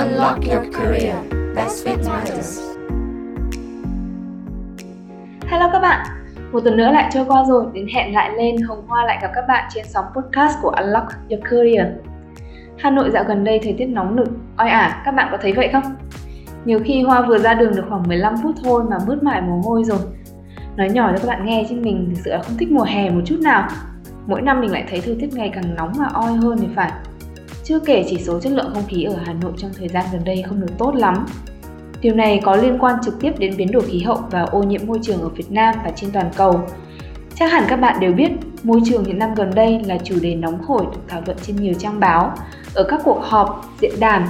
Unlock your career. Best fit matters. Hello các bạn. Một tuần nữa lại trôi qua rồi, đến hẹn lại lên Hồng Hoa lại gặp các bạn trên sóng podcast của Unlock Your Career. Hà Nội dạo gần đây thời tiết nóng nực, oi ả, à, các bạn có thấy vậy không? Nhiều khi Hoa vừa ra đường được khoảng 15 phút thôi mà mướt mải mồ hôi rồi. Nói nhỏ cho các bạn nghe chứ mình thực sự là không thích mùa hè một chút nào. Mỗi năm mình lại thấy thời tiết ngày càng nóng và oi hơn thì phải. Chưa kể chỉ số chất lượng không khí ở Hà Nội trong thời gian gần đây không được tốt lắm. Điều này có liên quan trực tiếp đến biến đổi khí hậu và ô nhiễm môi trường ở Việt Nam và trên toàn cầu. Chắc hẳn các bạn đều biết, môi trường những năm gần đây là chủ đề nóng hổi được thảo luận trên nhiều trang báo, ở các cuộc họp, diễn đàn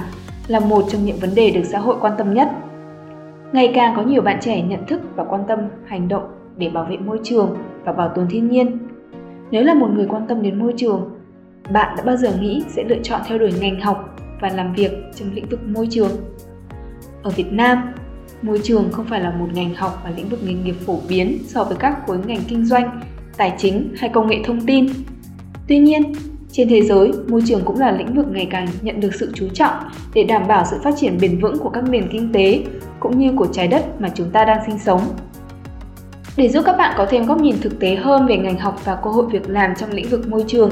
là một trong những vấn đề được xã hội quan tâm nhất. Ngày càng có nhiều bạn trẻ nhận thức và quan tâm hành động để bảo vệ môi trường và bảo tồn thiên nhiên. Nếu là một người quan tâm đến môi trường, bạn đã bao giờ nghĩ sẽ lựa chọn theo đuổi ngành học và làm việc trong lĩnh vực môi trường? Ở Việt Nam, môi trường không phải là một ngành học và lĩnh vực nghề nghiệp phổ biến so với các khối ngành kinh doanh, tài chính hay công nghệ thông tin. Tuy nhiên, trên thế giới, môi trường cũng là lĩnh vực ngày càng nhận được sự chú trọng để đảm bảo sự phát triển bền vững của các nền kinh tế cũng như của trái đất mà chúng ta đang sinh sống. Để giúp các bạn có thêm góc nhìn thực tế hơn về ngành học và cơ hội việc làm trong lĩnh vực môi trường,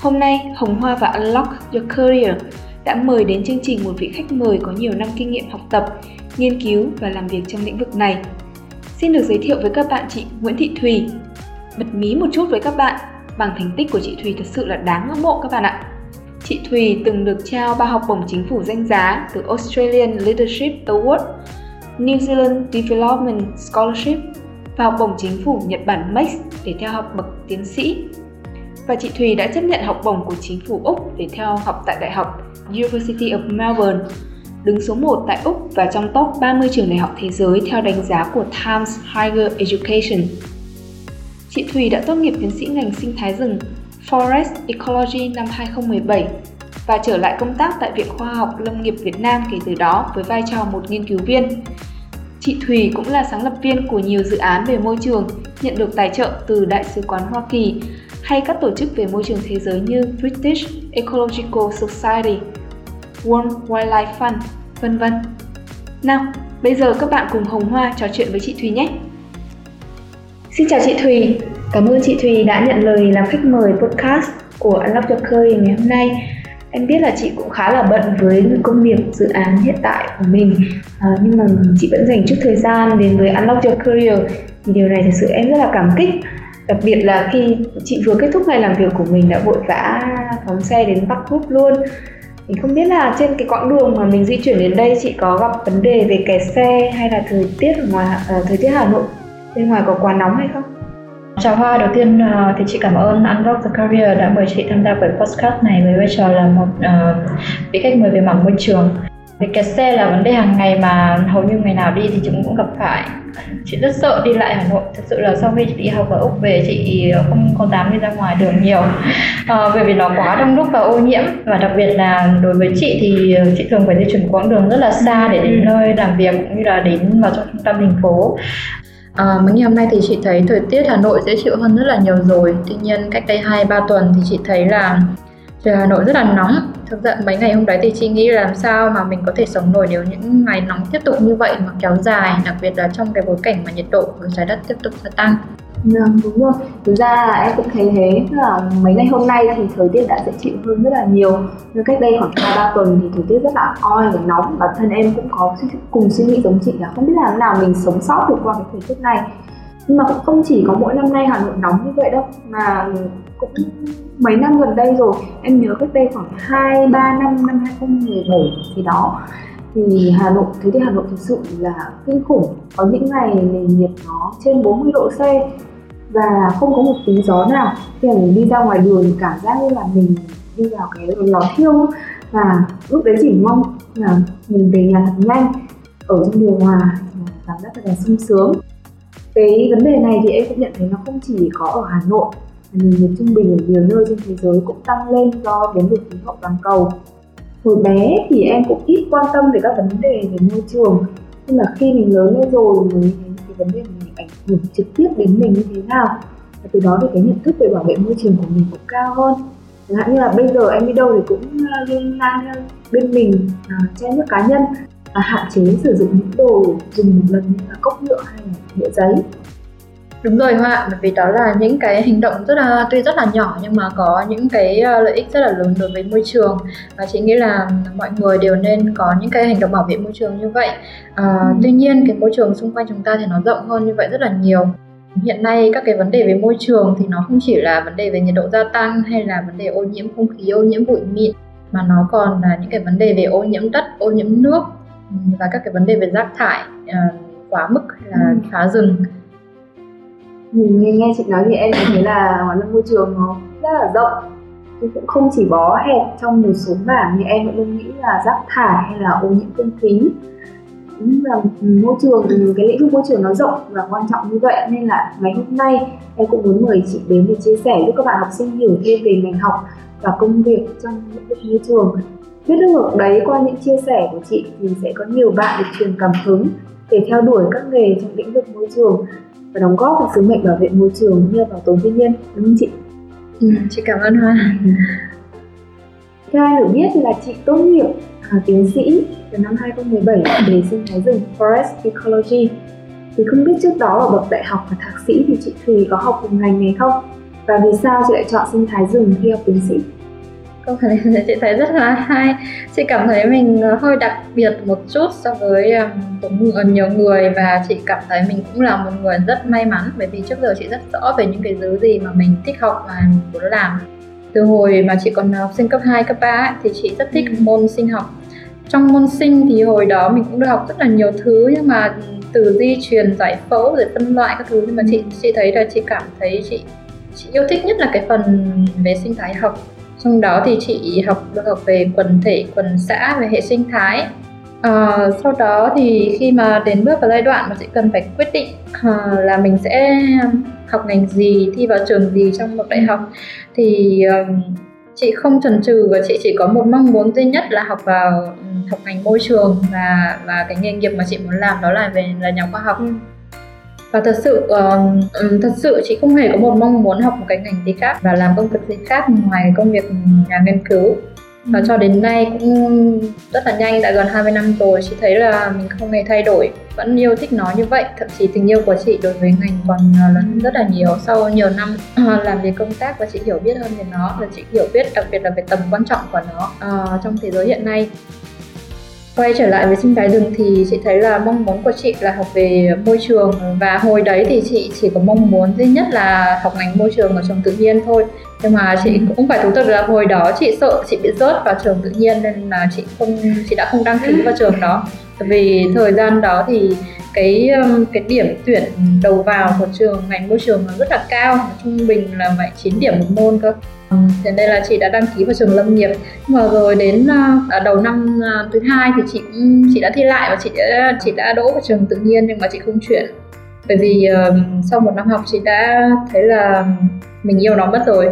hôm nay Hồng Hoa và Unlock Your Career đã mời đến chương trình một vị khách mời có nhiều năm kinh nghiệm học tập, nghiên cứu và làm việc trong lĩnh vực này. Xin được giới thiệu với các bạn chị Nguyễn Thị Thùy. Bật mí một chút với các bạn, bằng thành tích của chị Thùy thật sự là đáng ngưỡng mộ các bạn ạ. Chị Thùy từng được trao ba học bổng chính phủ danh giá từ Australian Leadership Award, New Zealand Development Scholarship và học bổng chính phủ Nhật Bản Max để theo học bậc tiến sĩ. Và chị Thùy đã chấp nhận học bổng của chính phủ Úc để theo học tại Đại học University of Melbourne, đứng số 1 tại Úc và trong top 30 trường đại học thế giới theo đánh giá của Times Higher Education. Chị Thùy đã tốt nghiệp tiến sĩ ngành sinh thái rừng Forest Ecology năm 2017 và trở lại công tác tại Viện Khoa học Lâm nghiệp Việt Nam kể từ đó với vai trò một nghiên cứu viên. Chị Thùy cũng là sáng lập viên của nhiều dự án về môi trường nhận được tài trợ từ Đại sứ quán Hoa Kỳ hay các tổ chức về môi trường thế giới như British Ecological Society, World Wildlife Fund, vân vân. Nào, bây giờ các bạn cùng Hồng Hoa trò chuyện với chị Thùy nhé. Xin chào chị Thùy, cảm ơn chị Thùy đã nhận lời làm khách mời podcast của Unlock Your Career ngày hôm nay. Em biết là chị cũng khá là bận với công việc dự án hiện tại của mình à, nhưng mà chị vẫn dành chút thời gian đến với Unlock Your Career thì điều này thật sự em rất là cảm kích đặc biệt là khi chị vừa kết thúc ngày làm việc của mình đã vội vã phóng xe đến Bắc Group luôn thì không biết là trên cái quãng đường mà mình di chuyển đến đây chị có gặp vấn đề về kẹt xe hay là thời tiết ở ngoài uh, thời tiết Hà Nội bên ngoài có quá nóng hay không? Chào Hoa, đầu tiên uh, thì chị cảm ơn Unlock the Career đã mời chị tham gia buổi podcast này với vai trò là một uh, vị khách mời về mảng môi trường. Về kẹt xe là vấn đề hàng ngày mà hầu như ngày nào đi thì chúng cũng gặp phải. Chị rất sợ đi lại Hà Nội. Thật sự là sau khi chị đi học ở Úc về chị không có dám đi ra ngoài đường nhiều. À, bởi vì nó quá đông đúc và ô nhiễm và đặc biệt là đối với chị thì chị thường phải di chuyển quãng đường rất là xa để đến nơi làm việc cũng như là đến vào trong trung tâm thành phố. À, mấy ngày hôm nay thì chị thấy thời tiết Hà Nội dễ chịu hơn rất là nhiều rồi. Tuy nhiên cách đây 2-3 tuần thì chị thấy là trời Hà Nội rất là nóng thực ra mấy ngày hôm đấy thì chị nghĩ làm sao mà mình có thể sống nổi nếu những ngày nóng tiếp tục như vậy mà kéo dài đặc biệt là trong cái bối cảnh mà nhiệt độ của trái đất tiếp tục gia tăng Vâng, đúng rồi. Thực ra là em cũng thấy thế, là mấy ngày hôm nay thì thời tiết đã dễ chịu hơn rất là nhiều. Nhưng cách đây khoảng 2-3 tuần thì thời tiết rất là oi và nóng. Bản thân em cũng có cùng suy nghĩ giống chị là không biết làm nào mình sống sót được qua cái thời tiết này. Nhưng mà cũng không chỉ có mỗi năm nay Hà Nội nóng như vậy đâu, mà cũng mấy năm gần đây rồi. Em nhớ cách đây khoảng 2-3 năm, năm 2017 thì đó. Thì Hà Nội thế thì Hà Nội thực sự là kinh khủng. Có những ngày nền nhiệt nó trên 40 độ C và không có một tí gió nào. Khi mà mình đi ra ngoài đường thì cảm giác như là mình đi vào cái lò thiêu và lúc đấy chỉ mong là mình về nhà thật nhanh ở trong điều hòa cảm giác thật là sung sướng. Cái vấn đề này thì em cũng nhận thấy nó không chỉ có ở Hà Nội nền nhiệt trung bình ở nhiều nơi trên thế giới cũng tăng lên do biến đổi khí hậu toàn cầu. Hồi bé thì em cũng ít quan tâm về các vấn đề về môi trường nhưng mà khi mình lớn lên rồi mới thấy cái vấn đề này ảnh hưởng trực tiếp đến mình như thế nào. Và từ đó thì cái nhận thức về bảo vệ môi trường của mình cũng cao hơn. Chẳng hạn như là bây giờ em đi đâu thì cũng à, luôn mang theo bên mình à, chai nước cá nhân và hạn chế sử dụng những đồ dùng một lần như là cốc nhựa hay là nhựa giấy. Đúng rồi Hoa, bởi vì đó là những cái hành động rất là tuy rất là nhỏ nhưng mà có những cái ờ, lợi ích rất là lớn đối với môi trường và chị nghĩ là mọi người đều nên có những cái hành động bảo vệ môi trường như vậy. À, ừ. Tuy nhiên cái môi trường xung quanh chúng ta thì nó rộng hơn như vậy rất là nhiều. Hiện nay các cái vấn đề về môi trường thì nó không chỉ là vấn đề về nhiệt độ gia tăng hay là vấn đề ô nhiễm không khí, ô nhiễm bụi mịn mà nó còn là những cái vấn đề về ô nhiễm đất, ô nhiễm nước và các cái vấn đề về rác thải uh, quá mức hay là ừ. phá rừng Ừ, nghe, nghe chị nói thì em thấy là hóa năng môi trường nó rất là rộng. Chứ cũng không chỉ bó hẹp trong một số mảng như em vẫn luôn nghĩ là rác thải hay là ô nhiễm không khí. Cũng là môi trường ừ, cái lĩnh vực môi trường nó rộng và quan trọng như vậy nên là ngày hôm nay em cũng muốn mời chị đến để chia sẻ giúp các bạn học sinh hiểu thêm về ngành học và công việc trong lĩnh vực môi trường. Biết được ngược đấy qua những chia sẻ của chị thì sẽ có nhiều bạn được truyền cảm hứng để theo đuổi các nghề trong lĩnh vực môi trường và đóng góp vào sứ mệnh bảo vệ môi trường như bảo tồn thiên nhiên đúng không chị? Ừ, chị cảm ơn Hoa. Theo anh được biết là chị tốt nghiệp à, tiến sĩ từ năm 2017 về sinh thái rừng Forest Ecology. Thì không biết trước đó ở bậc đại học và thạc sĩ thì chị Thùy có học cùng ngành này không? Và vì sao chị lại chọn sinh thái rừng khi học tiến sĩ? Câu hỏi này chị thấy rất là hay. Chị cảm thấy mình ờ, hơi đặc biệt một chút so với um, nhiều người và chị cảm thấy mình cũng là một người rất may mắn bởi vì trước giờ chị rất rõ về những cái thứ gì mà mình thích học và mình muốn làm. Từ hồi mà chị còn học sinh cấp 2, cấp 3 ấy, thì chị rất thích ừ. môn sinh học. Trong môn sinh thì hồi đó mình cũng được học rất là nhiều thứ nhưng mà từ di truyền giải phẫu rồi phân loại các thứ nhưng mà chị chị thấy là chị cảm thấy chị chị yêu thích nhất là cái phần về sinh thái học trong đó thì chị học được học về quần thể quần xã về hệ sinh thái. À, sau đó thì khi mà đến bước vào giai đoạn mà chị cần phải quyết định à, là mình sẽ học ngành gì thi vào trường gì trong một đại học thì um, chị không chần chừ và chị chỉ có một mong muốn duy nhất là học vào ừ, học ngành môi trường và và cái nghề nghiệp mà chị muốn làm đó là về là nhà khoa học. Ừ và thật sự uh, thật sự chị không hề có một mong muốn học một cái ngành gì khác và làm công việc gì khác ngoài công việc nhà nghiên cứu. Và ừ. cho đến nay cũng rất là nhanh đã gần 20 năm rồi chị thấy là mình không hề thay đổi vẫn yêu thích nó như vậy. Thậm chí tình yêu của chị đối với ngành còn ờ, lớn rất là nhiều. Sau nhiều năm uh, làm việc công tác và chị hiểu biết hơn về nó và chị hiểu biết đặc biệt là về tầm quan trọng của nó uh, trong thế giới hiện nay quay trở lại với sinh thái rừng thì chị thấy là mong muốn của chị là học về môi trường. Và hồi đấy thì chị chỉ có mong muốn duy nhất là học ngành môi trường ở trồng tự nhiên thôi nhưng mà chị cũng phải thú thật là hồi đó chị sợ chị bị rớt vào trường tự nhiên nên là chị không chị đã không đăng ký vào trường đó. Vì thời gian đó thì cái um, cái điểm tuyển đầu vào của trường ngành môi trường nó rất là cao trung bình là phải 9 điểm một môn cơ. Thế nên là chị đã đăng ký vào trường lâm nghiệp. Nhưng mà rồi đến uh, đầu năm uh, thứ hai thì chị chị đã thi lại và chị đã chị đã đỗ vào trường tự nhiên nhưng mà chị không chuyển bởi vì uh, sau một năm học chị đã thấy là mình yêu nó mất rồi.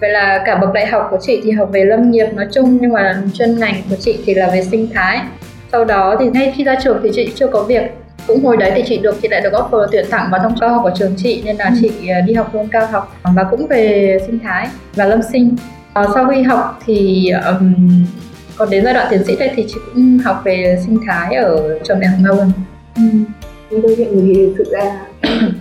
Vậy là cả bậc đại học của chị thì học về lâm nghiệp nói chung nhưng mà chuyên ngành của chị thì là về sinh thái. Sau đó thì ngay khi ra trường thì chị chưa có việc. Cũng hồi đấy thì chị được chị lại được offer tuyển thẳng vào trong cao học của trường chị nên là ừ. chị à, đi học luôn cao học và cũng về sinh thái và lâm sinh. À, sau khi học thì um, còn đến giai đoạn tiến sĩ đây thì chị cũng học về sinh thái ở trường đại học Melbourne. Ừ nhưng tôi chuyện thì thực ra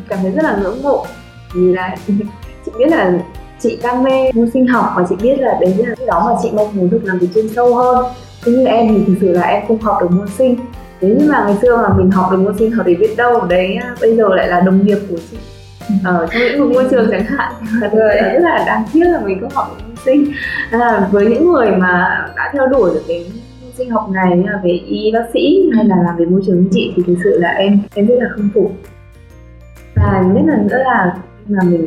cảm thấy rất là ngưỡng mộ. Vì là chị biết là chị đam mê môn sinh học và chị biết là đấy là cái đó mà chị mong muốn được làm việc chuyên sâu hơn. Thế nhưng em thì thực sự là em không học được môn sinh. Nếu như mà ngày xưa mà mình học được môn sinh học thì biết đâu đấy à, bây giờ lại là đồng nghiệp của chị ở trong lĩnh vực môi trường chẳng hạn. Rồi rất là đáng tiếc là mình không học được môn sinh. À, với những người mà đã theo đuổi được cái sinh học này như là về y bác sĩ hay là làm về môi trường chị thì thực sự là em em rất là khâm phục. Và nhất là nữa là mà mình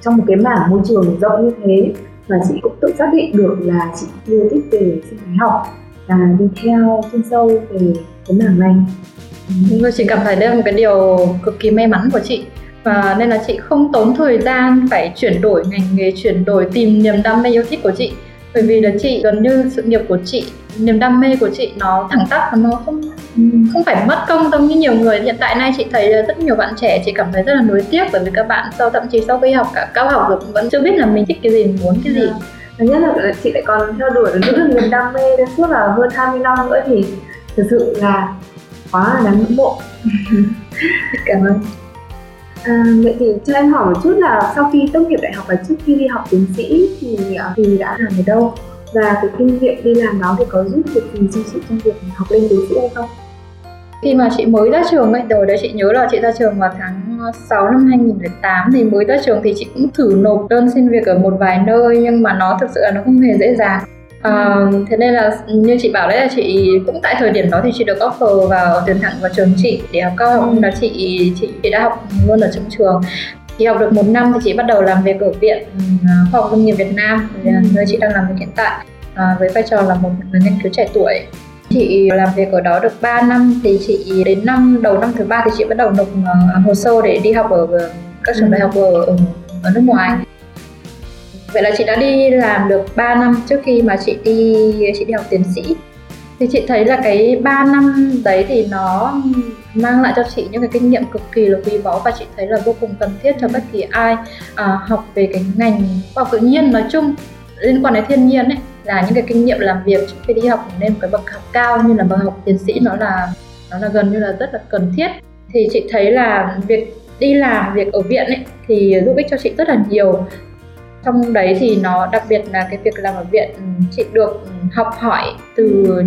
trong một cái mảng môi trường rộng như thế và chị cũng tự xác định được là chị yêu thích về sinh thái học và đi theo chuyên sâu về cái mảng này. Đúng rồi, chị cảm thấy đây là một cái điều cực kỳ may mắn của chị. Và nên là chị không tốn thời gian phải chuyển đổi ngành nghề chuyển đổi tìm niềm đam mê yêu thích của chị bởi vì là chị gần như sự nghiệp của chị, niềm đam mê của chị nó thẳng tắp và nó không không phải mất công giống như nhiều người. Hiện tại nay chị thấy rất nhiều bạn trẻ chị cảm thấy rất là nuối tiếc bởi vì các bạn sau, thậm chí sau khi học cả cao học rồi vẫn chưa biết là mình thích cái gì muốn cái gì. Dạ. Thứ nhất là chị lại còn theo đuổi được những niềm đam mê đến suốt là hơn 20 năm nữa thì thực sự là quá là đáng ngưỡng mộ. Cảm ơn. À, vậy thì cho em hỏi một chút là sau khi tốt nghiệp đại học và trước khi đi học tiến sĩ thì ờ, à, thì đã làm ở đâu và cái kinh nghiệm đi làm đó thì có giúp được gì cho chị trong việc học lên tiến sĩ hay không? Khi mà chị mới ra trường ấy, rồi đấy chị nhớ là chị ra trường vào tháng 6 năm 2008 thì mới ra trường thì chị cũng thử nộp đơn xin việc ở một vài nơi nhưng mà nó thực sự là nó không hề dễ dàng À, thế nên là như chị bảo đấy là chị cũng tại thời điểm đó thì chị được offer vào tuyển thẳng vào trường chị để học cao học. Là chị chị đã học luôn ở trong trường. Chị học được một năm thì chị bắt đầu làm việc ở viện à, khoa học công nghiệp Việt Nam nơi chị đang làm việc hiện tại à, với vai trò là một người nghiên cứu trẻ tuổi. Chị làm việc ở đó được 3 năm thì chị đến năm đầu năm thứ ba thì chị bắt đầu nộp uh, hồ sơ để đi học ở các trường đại học ở, ở nước ngoài vậy là chị đã đi làm được 3 năm trước khi mà chị đi chị đi học tiến sĩ. Thì chị thấy là cái 3 năm đấy thì nó mang lại cho chị những cái kinh nghiệm cực kỳ là quý báu và chị thấy là vô cùng cần thiết cho bất kỳ ai à, học về cái ngành khoa học tự nhiên nói chung. Liên quan đến thiên nhiên ấy là những cái kinh nghiệm làm việc trước khi đi học nên một cái bậc học cao như là bậc học tiến sĩ nó là nó là gần như là rất là cần thiết. Thì chị thấy là việc đi làm việc ở viện ấy thì giúp ích cho chị rất là nhiều trong đấy thì nó đặc biệt là cái việc làm ở viện ừ, chị được ừ, học hỏi từ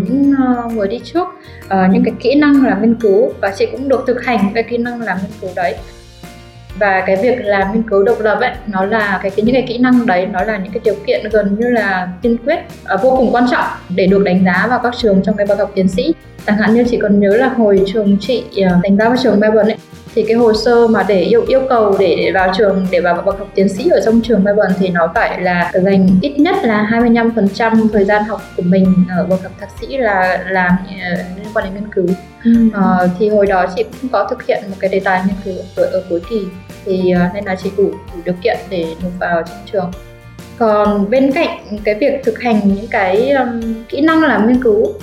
những ờ, người đi trước ờ, những cái kỹ năng làm nghiên cứu và chị cũng được thực hành cái kỹ năng làm nghiên cứu đấy. Và cái việc làm nghiên cứu độc lập ấy nó là cái, những cái kỹ năng đấy nó là những cái điều kiện gần như là tiên quyết ờ, vô cùng quan trọng để được đánh giá vào các trường trong cái bậc học tiến sĩ. Chẳng hạn như chị còn nhớ là hồi trường chị đánh giá vào trường Melbourne ấy thì cái hồ sơ mà để yêu yêu cầu để vào trường để vào bậc học tiến sĩ ở trong trường Melbourne thì nó phải là dành ít nhất là 25% thời gian học của mình ở bậc học thạc sĩ là làm uh, liên quan đến nghiên cứu. Ừ. Uh, thì hồi đó chị cũng có thực hiện một cái đề tài nghiên cứu ở, ở cuối kỳ thì uh, nên là chị đủ, đủ điều kiện để nộp vào trong trường còn bên cạnh cái việc thực hành những cái um, kỹ năng làm nghiên cứu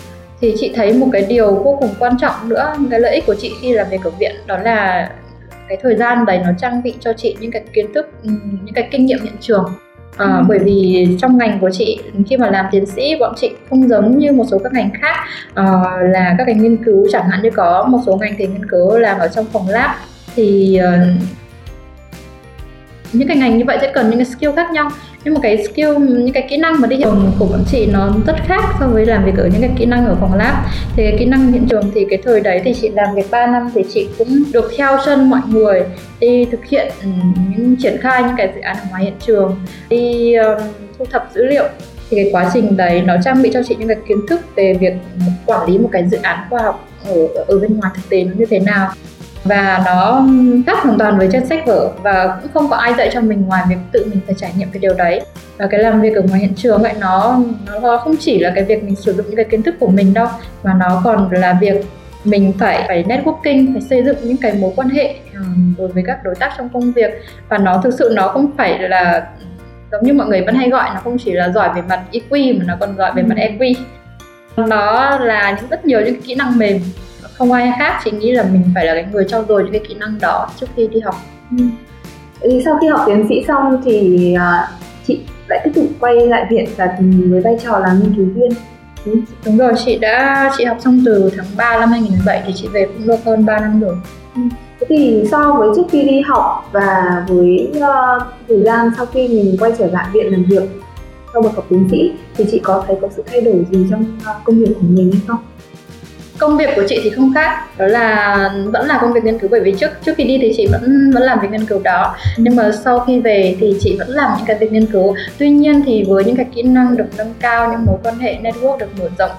thì chị thấy một cái điều vô cùng quan trọng nữa cái lợi ích của chị khi làm việc ở viện đó là cái thời gian đấy nó trang bị cho chị những cái kiến thức những cái kinh nghiệm hiện trường. À, ừ. bởi vì trong ngành của chị khi mà làm tiến sĩ bọn chị không giống như một số các ngành khác à, là các ngành nghiên cứu chẳng hạn như có một số ngành thì nghiên cứu làm ở trong phòng lab. Thì uh, những cái ngành như vậy sẽ cần những cái skill khác nhau nhưng mà cái skill những cái kỹ năng mà đi hiện trường của bọn chị nó rất khác so với làm việc ở những cái kỹ năng ở phòng lab. Thì cái kỹ năng hiện trường thì cái thời đấy thì chị làm việc 3 năm thì chị cũng được theo chân mọi người đi thực hiện ừ, những triển khai những cái dự án ở ngoài hiện trường đi um, thu thập dữ liệu. Thì cái quá trình đấy nó trang bị cho chị những cái kiến thức về việc quản lý một cái dự án khoa học ở ở bên ngoài thực tế nó như thế nào và nó khác hoàn toàn với trên sách vở và cũng không có ai dạy cho mình ngoài việc tự mình phải trải nghiệm cái điều đấy. Và cái làm việc ở ngoài hiện trường vậy nó nó không chỉ là cái việc mình sử dụng những cái kiến thức của mình đâu mà nó còn là việc mình phải phải networking phải xây dựng những cái mối quan hệ đối với các đối tác trong công việc. Và nó thực sự nó không phải là giống như mọi người vẫn hay gọi nó không chỉ là giỏi về mặt EQ mà nó còn giỏi về mặt EQ nó là những rất nhiều những kỹ năng mềm không ai khác chị nghĩ là mình phải là cái người trau dồi những cái kỹ năng đó trước khi đi học ừ. thì sau khi học tiến sĩ xong thì uh, chị lại tiếp tục quay lại viện và với vai trò là nghiên cứu viên ừ. đúng rồi chị đã chị học xong từ tháng 3 năm 2017 thì chị về cũng được hơn 3 năm rồi ừ. Thế thì so với trước khi đi học và với uh, thời gian sau khi mình quay trở lại viện làm việc sau bậc học tiến sĩ thì chị có thấy có sự thay đổi gì trong uh, công việc của mình hay không? Công việc của chị thì không khác đó là vẫn là công việc nghiên cứu bởi vì trước trước khi đi thì chị vẫn vẫn làm việc nghiên cứu đó. Nhưng mà sau khi về thì chị vẫn làm những cái việc nghiên cứu. Tuy nhiên thì với những cái kỹ năng được nâng cao những mối quan hệ network được mở rộng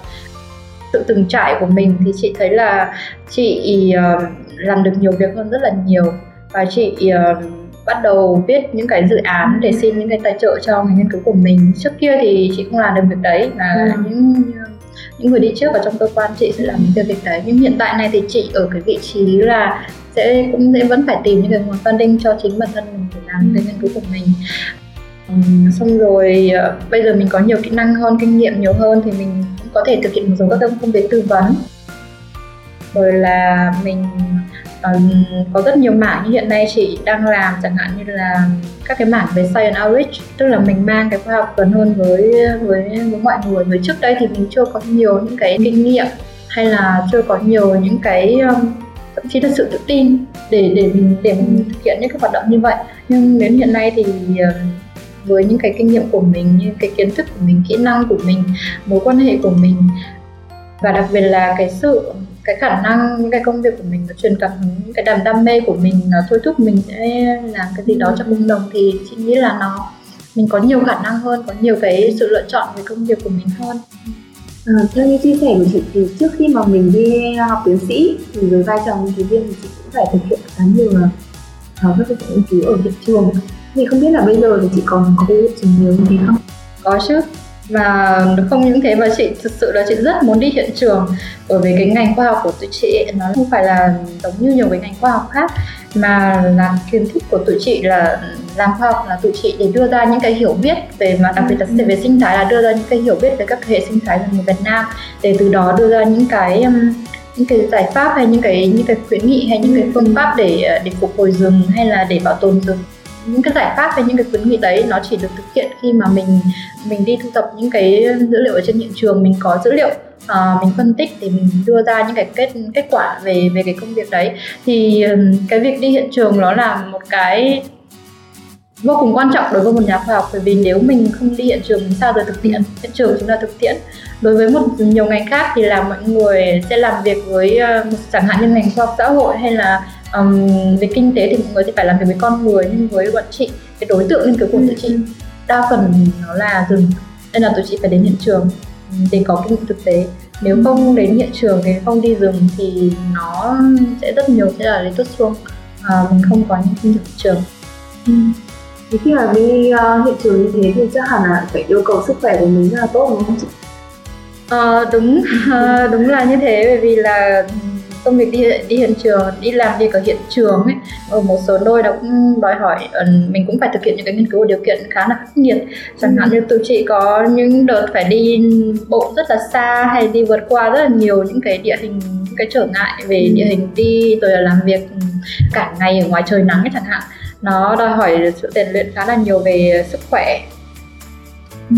sự từng trải của mình thì chị thấy là chị uh, làm được nhiều việc hơn rất là nhiều. Và chị uh, bắt đầu viết những cái dự án để xin những cái tài trợ cho ngành nghiên cứu của mình. Trước kia thì chị không làm được việc đấy và ừ. những những người đi trước ở trong cơ quan chị sẽ làm những việc đấy. Nhưng hiện tại này thì chị ở cái vị trí là sẽ cũng sẽ vẫn phải tìm những cái nguồn funding cho chính bản thân mình để làm cái nghiên cứu của mình. Xong rồi uh, bây giờ mình có nhiều kỹ năng hơn kinh nghiệm nhiều hơn thì mình cũng có thể thực hiện một số các công việc tư vấn. Rồi là mình có rất nhiều mảng như hiện nay chị đang làm chẳng hạn như là các cái mảng về science outreach tức là mình mang cái khoa học gần hơn với với với mọi người. Với trước đây thì mình chưa có nhiều những cái kinh nghiệm hay là chưa có nhiều những cái um, thậm chí là sự tự tin để để mình để mình thực hiện những cái hoạt động như vậy. Nhưng đến hiện nay thì uh, với những cái kinh nghiệm của mình như cái kiến thức của mình kỹ năng của mình mối quan hệ của mình và đặc biệt là cái sự cái khả năng cái công việc của mình nó truyền cảm hứng những cái đam đam mê của mình nó thôi thúc mình sẽ làm cái gì đó cho cộng đồng thì chị nghĩ là nó mình có nhiều khả năng hơn có nhiều cái sự lựa chọn về công việc của mình hơn. À, theo như chia sẻ của chị thì trước khi mà mình đi học tiến sĩ thì với vai trò nghiên cứu viên thì chị cũng phải thực hiện khá nhiều uh, các cái nghiên cứu ở hiện trường. Thì không biết là bây giờ thì chị còn có cái lộ trình nhiều như thế không? Có chứ và không những thế mà chị thực sự là chị rất muốn đi hiện trường. Bởi vì cái ngành khoa học của tụi chị, nó không phải là giống như nhiều cái ngành khoa học khác, mà là kiến thức của tụi chị là, làm khoa học là tụi chị để đưa ra những cái hiểu biết về mà đặc biệt là về sinh thái, là đưa ra những cái hiểu biết về các hệ sinh thái của người Việt Nam, để từ đó đưa ra những cái um, những cái giải pháp hay những cái những cái khuyến nghị hay những cái phương pháp để ờ, để phục hồi rừng hay là để bảo tồn rừng những cái giải pháp hay những cái khuyến nghị đấy nó chỉ được thực hiện khi mà mình mình đi thu thập những cái dữ liệu ở trên hiện trường mình có dữ liệu uh, mình phân tích để mình đưa ra những cái kết kết quả về về cái công việc đấy. Thì cái việc đi hiện trường nó là một cái vô cùng quan trọng đối với một nhà khoa học bởi vì nếu mình không đi hiện trường sao rồi thực tiễn hiện trường chính là thực tiễn. Đối với một nhiều ngành khác thì là mọi người sẽ làm việc với uh, chẳng hạn như ngành khoa học xã hội hay là um, về kinh tế thì mọi người sẽ phải làm việc với con người nhưng với bọn chị cái đối tượng nghiên cứu của tụi chị đa phần nó là rừng. Nên là tụi chị phải đến hiện trường để có kinh nghiệm thực tế. Nếu không đến hiện trường thì không đi rừng thì nó sẽ rất nhiều sẽ là lý thuyết xuông à, mình không có những kinh nghiệm hiện trường. Ừ. thì khi mà đi uh, hiện trường như thế thì chắc hẳn là phải yêu cầu sức khỏe của mình rất là tốt đúng không chị? À, đúng à, đúng là như thế. Bởi vì là công việc đi đi hiện trường đi làm việc ở hiện trường ấy ở một số nơi nó cũng đòi hỏi ờ, mình cũng phải thực hiện những cái nghiên cứu điều kiện khá là khắc nghiệt. Chẳng hạn như tụi chị có những đợt phải đi bộ rất là xa hay đi vượt qua rất là nhiều những cái địa hình những cái trở ngại về ừ. địa hình đi rồi là làm việc cả ngày ở ngoài trời nắng ấy chẳng hạn. Nó đòi hỏi sự rèn luyện khá là nhiều về sức khỏe. Ừ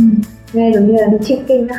nghe giống như là đi trekking á.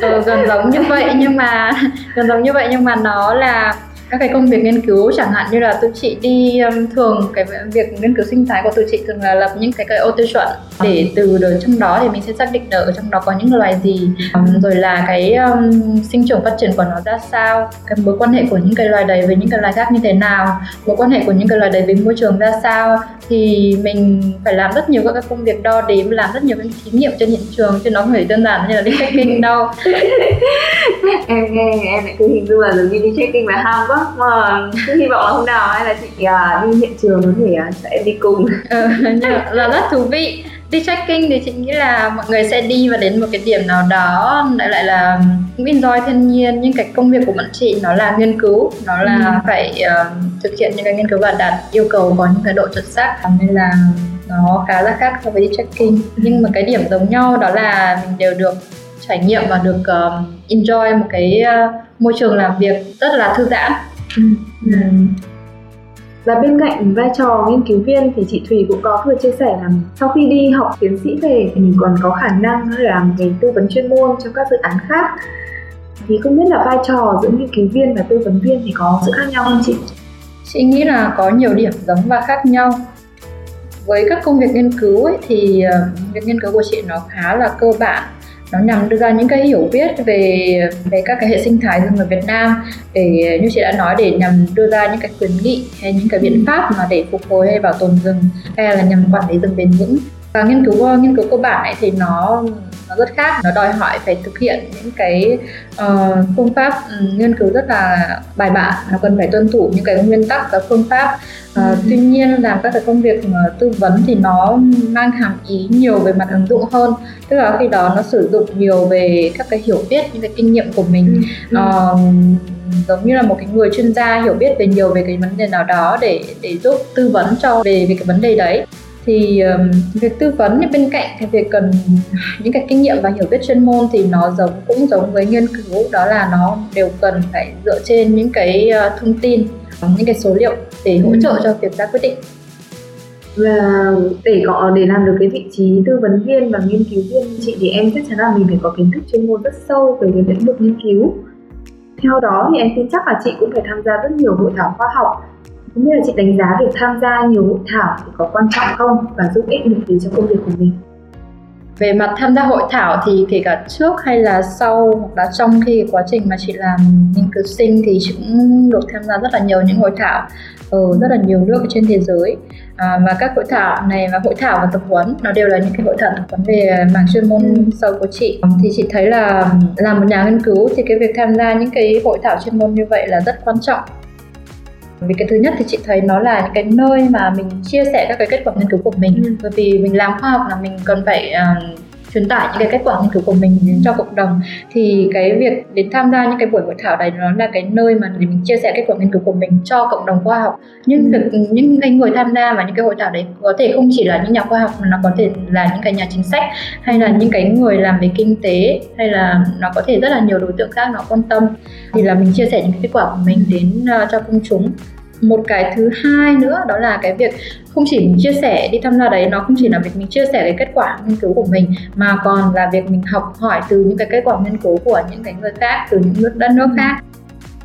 Ừ, gần giống như vậy nhưng mà gần giống như vậy nhưng mà nó là các cái công việc nghiên cứu chẳng hạn như là tụi chị đi um, thường cái việc nghiên cứu sinh thái của tụi chị thường là lập những cái cái ô tiêu chuẩn để từ đời trong đó thì mình sẽ xác định được ở trong đó có những loài gì. Um, rồi là cái um, sinh trưởng phát triển của nó ra sao cái mối quan hệ của những cái loài đấy với những cái loài khác như thế nào mối quan hệ của những cái loài đấy với môi trường ra sao. Thì mình phải làm rất nhiều các cái công việc đo đếm làm rất nhiều cái thí nghiệm trên hiện trường chứ nó không phải đơn giản như là đi trekking đâu em nghe em lại cứ hình dung là giống như đi trekking là ham quá. Mà cứ hy vọng là hôm nào hay là chị à, đi hiện trường có thể à, sẽ đi cùng. Ừ, là rất thú vị. Đi trekking thì chị nghĩ là mọi người sẽ đi và đến một cái điểm nào đó lại lại là cũng enjoy thiên nhiên. Nhưng cái công việc của bọn chị nó là nghiên cứu nó là ừ. phải uh, thực hiện những cái nghiên cứu và đạt yêu cầu có những cái độ chuẩn xác. Nên là nó khá là khác so với đi trekking nhưng mà cái điểm giống nhau đó là mình đều được trải nghiệm và được uh, enjoy một cái uh, môi trường làm việc rất là thư giãn ừ. Ừ. Và bên cạnh vai trò nghiên cứu viên thì chị Thùy cũng có vừa chia sẻ là sau khi đi học tiến sĩ về thì mình còn có khả năng làm về tư vấn chuyên môn trong các dự án khác. Thì không biết là vai trò giữa nghiên cứu viên và tư vấn viên thì có sự khác nhau không chị? Chị nghĩ là có nhiều điểm giống và khác nhau. Với các công việc nghiên cứu ấy, thì ờ, việc nghiên cứu của chị nó khá là cơ bản nó nhằm đưa ra những cái hiểu biết về về các cái hệ sinh thái rừng ở Việt Nam để như chị đã nói để nhằm đưa ra những cái khuyến nghị hay những cái biện pháp mà để phục hồi hay bảo tồn rừng hay là nhằm quản lý rừng bền vững. Và nghiên cứu nghiên cứu cơ bản này thì nó nó rất khác. Nó đòi hỏi phải thực hiện những cái uh, phương pháp um, nghiên cứu rất là bài bản. Nó cần phải tuân thủ những cái nguyên tắc và phương pháp. Uh, ừ. tuy nhiên làm các cái công việc uh, tư vấn thì nó mang hàm ý nhiều về mặt ứng dụng hơn. Tức là khi đó nó sử dụng nhiều về các cái hiểu biết những cái kinh nghiệm của mình. Ừ. uh, giống như là một cái người chuyên gia hiểu biết về nhiều về cái vấn đề nào đó để để giúp tư vấn cho về về cái vấn đề đấy thì um, việc tư vấn bên cạnh cái việc cần những cái kinh nghiệm và hiểu biết chuyên môn thì nó giống cũng giống với nghiên cứu đó là nó đều cần phải dựa trên những cái uh, thông tin những cái số liệu để hỗ trợ ừ. cho việc ra quyết định và để có để làm được cái vị trí tư vấn viên và nghiên cứu viên chị thì em chắc chắn là mình phải có kiến thức chuyên môn rất sâu về cái lĩnh vực nghiên cứu theo đó thì em tin chắc là chị cũng phải tham gia rất nhiều hội thảo khoa học không biết là chị đánh giá việc tham gia nhiều hội thảo thì có quan trọng không và giúp ích được gì cho công việc của mình? Về mặt tham gia hội thảo thì kể cả trước hay là sau hoặc là trong khi quá trình mà chị làm nghiên cứu sinh thì chị cũng được tham gia rất là nhiều những hội thảo ở rất là nhiều nước trên thế giới. À, và các hội thảo này và hội thảo và tập huấn nó đều là những cái hội thảo tập huấn về mảng chuyên môn sâu của chị. Thì chị thấy là làm một nhà nghiên cứu thì cái việc tham gia những cái hội thảo chuyên môn như vậy là rất quan trọng vì cái thứ nhất thì chị thấy nó là những cái nơi mà mình chia sẻ các cái kết quả nghiên cứu của mình ừ. bởi vì mình làm khoa học là mình cần phải uh, truyền tải những cái kết quả nghiên cứu của mình đến cho cộng đồng. Thì cái việc đến tham gia những cái buổi hội thảo này nó là cái nơi mà để mình chia sẻ kết quả nghiên cứu của mình cho cộng đồng khoa học. Nhưng ừ. việc những cái người tham gia vào những cái hội thảo đấy có thể không chỉ là những nhà khoa học mà nó có thể là những cái nhà chính sách hay là những cái người làm về kinh tế hay là nó có thể rất là nhiều đối tượng khác nó quan tâm. Thì là mình chia sẻ những cái kết quả của mình đến uh, cho công chúng một cái thứ hai nữa đó là cái việc không chỉ mình chia sẻ đi tham gia đấy nó không chỉ là việc mình chia sẻ cái kết quả nghiên cứu của mình mà còn là việc mình học hỏi từ những cái kết quả nghiên cứu của những cái người khác từ những nước đất nước khác.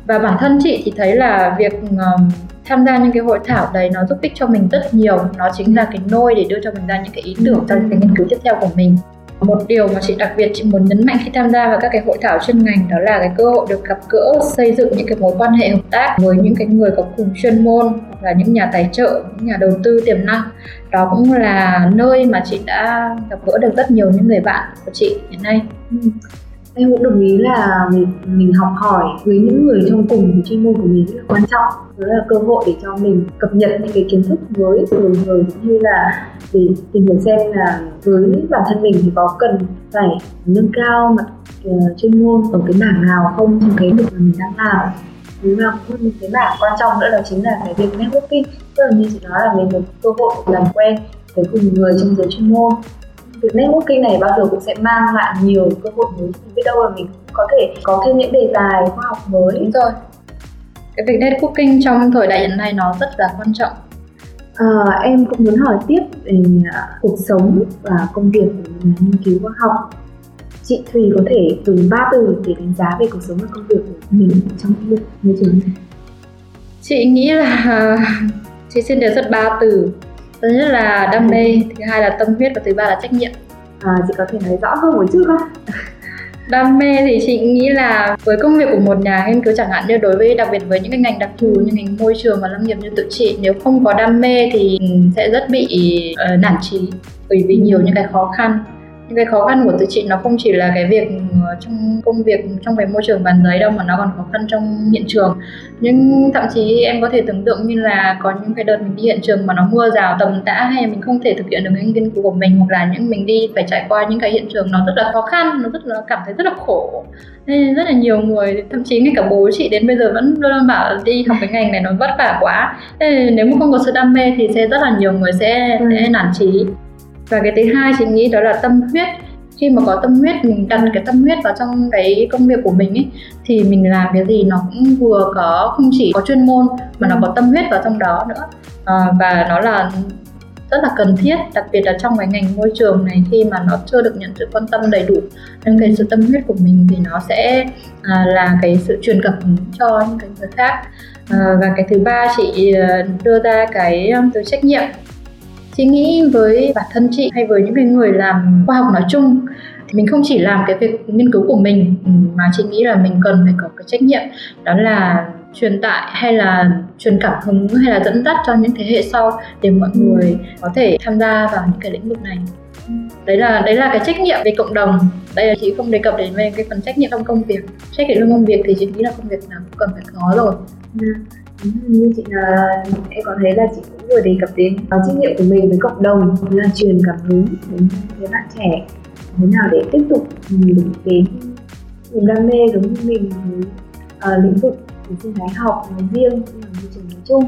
Và bản thân chị thì thấy là việc um, tham gia những cái hội thảo đấy nó giúp ích cho mình rất nhiều. Nó chính là cái nôi để đưa cho mình ra những cái ý tưởng cho những cái nghiên cứu tiếp theo của mình một điều mà chị đặc biệt chị muốn nhấn mạnh khi tham gia vào các cái hội thảo chuyên ngành đó là cái cơ hội được gặp gỡ, xây dựng những cái mối quan hệ hợp tác với những cái người có cùng chuyên môn hoặc là những nhà tài trợ, những nhà đầu tư tiềm năng. Đó cũng là nơi mà chị đã gặp gỡ được rất nhiều những người bạn của chị hiện nay. Ừ em cũng đồng ý là mình, mình học hỏi với những người trong cùng thì chuyên môn của mình rất là quan trọng. Đó là cơ hội để cho mình cập nhật những cái kiến thức mới từ người cũng như là để tìm hiểu xem là với bản thân mình thì có cần phải nâng cao mặt uh, chuyên môn ở cái mảng nào không trong cái việc mà mình đang làm. Đúng không? Một cái mảng quan trọng nữa đó chính là cái việc networking. Tức là như chị nói là mình được cơ hội làm quen với cùng người trong giới chuyên môn việc networking này bao giờ cũng sẽ mang lại nhiều cơ hội mới biết đâu là mình có thể có thêm những đề tài khoa học mới. Đúng rồi. Cái việc networking trong thời đại hiện nay nó rất là quan trọng. À, em cũng muốn hỏi tiếp về à, cuộc sống và công việc của nhà nghiên cứu khoa học. Chị Thùy có thể dùng ba từ để đánh giá về cuộc sống và công việc của mình trong môi trường này? Chị nghĩ là chị xin đề xuất ba từ thứ nhất là đam mê thứ hai là tâm huyết và thứ ba là trách nhiệm. À, chị có thể nói rõ hơn một chút không? Đam mê thì chị nghĩ là với công việc của một nhà nghiên cứu chẳng hạn như đối với đặc biệt với những cái ngành đặc thù như ngành môi trường và lâm nghiệp như tự trị nếu không có đam mê thì sẽ rất bị uh, nản trí bởi vì nhiều những cái khó khăn những cái khó khăn của tự trị nó không chỉ là cái việc ờ, trong công việc trong về môi trường bàn giấy đâu mà nó còn khó khăn trong hiện trường. Nhưng thậm chí em có thể tưởng tượng như là có những cái đợt mình đi hiện trường mà nó mưa rào tầm tã hay mình không thể thực hiện được những nghiên cứu của mình hoặc là những mình đi phải trải qua những cái hiện trường nó rất là khó khăn nó rất là cảm thấy rất là khổ. Nên rất là nhiều người thậm chí ngay cả bố chị đến bây giờ vẫn luôn luôn bảo đi học cái ngành này nó vất vả quá. Nên nếu mà không có sự đam mê thì sẽ rất là nhiều người sẽ, sẽ nản trí và cái thứ hai chị nghĩ đó là tâm huyết. Khi mà có tâm huyết mình đặt cái tâm huyết vào trong cái công việc của mình ấy thì mình làm cái gì nó cũng vừa có không chỉ có chuyên môn mà nó có tâm huyết vào trong đó nữa. À, và nó là rất là cần thiết đặc biệt là trong cái ngành môi trường này khi mà nó chưa được nhận sự quan tâm đầy đủ nên cái sự tâm huyết của mình thì nó sẽ à, là cái sự truyền cảm hứng cho những cái người khác. À, và cái thứ ba chị ờ, đưa ra cái từ trách nhiệm chị nghĩ với bản thân chị hay với những cái người làm khoa học nói chung thì mình không chỉ làm cái việc nghiên cứu của mình ừ, mà chị nghĩ là mình cần phải có cái trách nhiệm đó là truyền tải hay là truyền cảm hứng hay là dẫn dắt cho những thế hệ sau để mọi ừ. người có thể tham gia vào những cái lĩnh vực này. Đấy là đấy là cái trách nhiệm về cộng đồng. Đây là chị không đề cập đến về cái phần trách nhiệm trong công việc. Trách nhiệm trong công việc thì chị nghĩ là công việc nào cũng cần phải có rồi. Ừ như chị là em có thấy là chị cũng vừa đề cập đến à, trách nhiệm của mình với cộng đồng là truyền cảm hứng đến với bạn trẻ. Thế nào để tiếp tục đến niềm đam mê giống như mình với uh, lĩnh vực của sinh thái học nói riêng cũng là môi trường nói chung.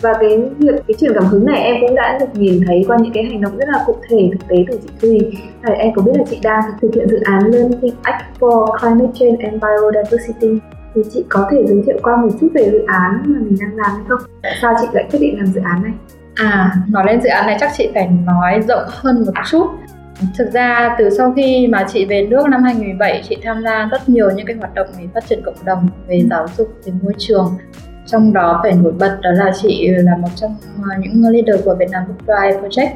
Và cái việc cái truyền cảm hứng này em cũng đã được nhìn thấy qua những cái hành động rất là cụ thể thực tế từ chị Thùy. Thì em có biết là chị đang thực hiện dự án Learning Act for Climate Change and Biodiversity thì chị có thể giới thiệu qua một chút về dự án mà mình đang làm hay không? Tại sao chị lại quyết định làm dự án này? À, nói lên dự án này chắc chị phải nói rộng hơn một chút Thực ra từ sau khi mà chị về nước năm 2017 chị tham gia rất nhiều những cái hoạt động về phát triển cộng đồng về giáo dục về môi trường trong đó phải nổi bật đó là chị là một trong à, những leader của Việt Nam Book Drive Project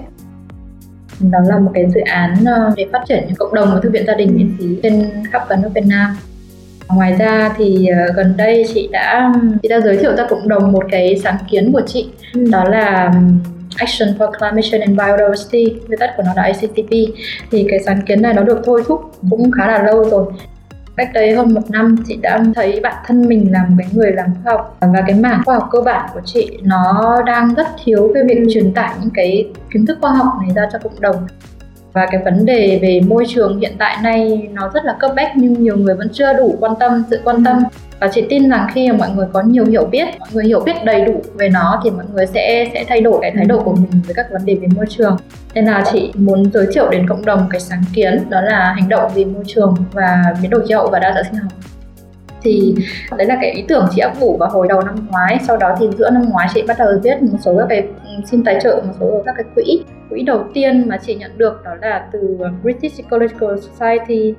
đó là một cái dự án à, để phát triển những cộng đồng và thư viện gia đình miễn phí trên khắp cả nước Việt Nam ngoài ra thì ờ, gần đây chị đã chị đã giới thiệu ra cộng đồng một cái sáng kiến của chị. Ừ. đó là Action for Climate Change and Biodiversity viết tắt của nó là ACTP thì cái sáng kiến này nó được thôi thúc cũng khá là lâu rồi. Cách đây hơn một năm chị đã thấy bản thân mình là một cái người làm khoa học và cái mảng khoa học cơ bản của chị nó đang rất thiếu cái việc truyền tải những cái kiến thức khoa học này ra cho cộng đồng và cái vấn đề về môi trường hiện tại nay nó rất là cấp bách nhưng nhiều người vẫn chưa đủ quan tâm, sự quan tâm. Và chị tin rằng khi mà mọi người có nhiều hiểu biết, mọi người hiểu biết đầy đủ về nó thì mọi người sẽ sẽ thay đổi cái thái độ của mình với các vấn đề về môi trường. Nên là chị muốn giới thiệu đến cộng đồng cái sáng kiến đó là hành động vì môi trường và biến đổi khí hậu và đa dạng sinh học? Thì đấy là cái ý tưởng chị ấp ủ vào hồi đầu năm ngoái. Sau đó thì giữa năm ngoái chị bắt đầu viết một số các cái ừ, xin tài trợ một số các cái quỹ. Quỹ đầu tiên mà chị nhận được đó là từ British Ecological Society.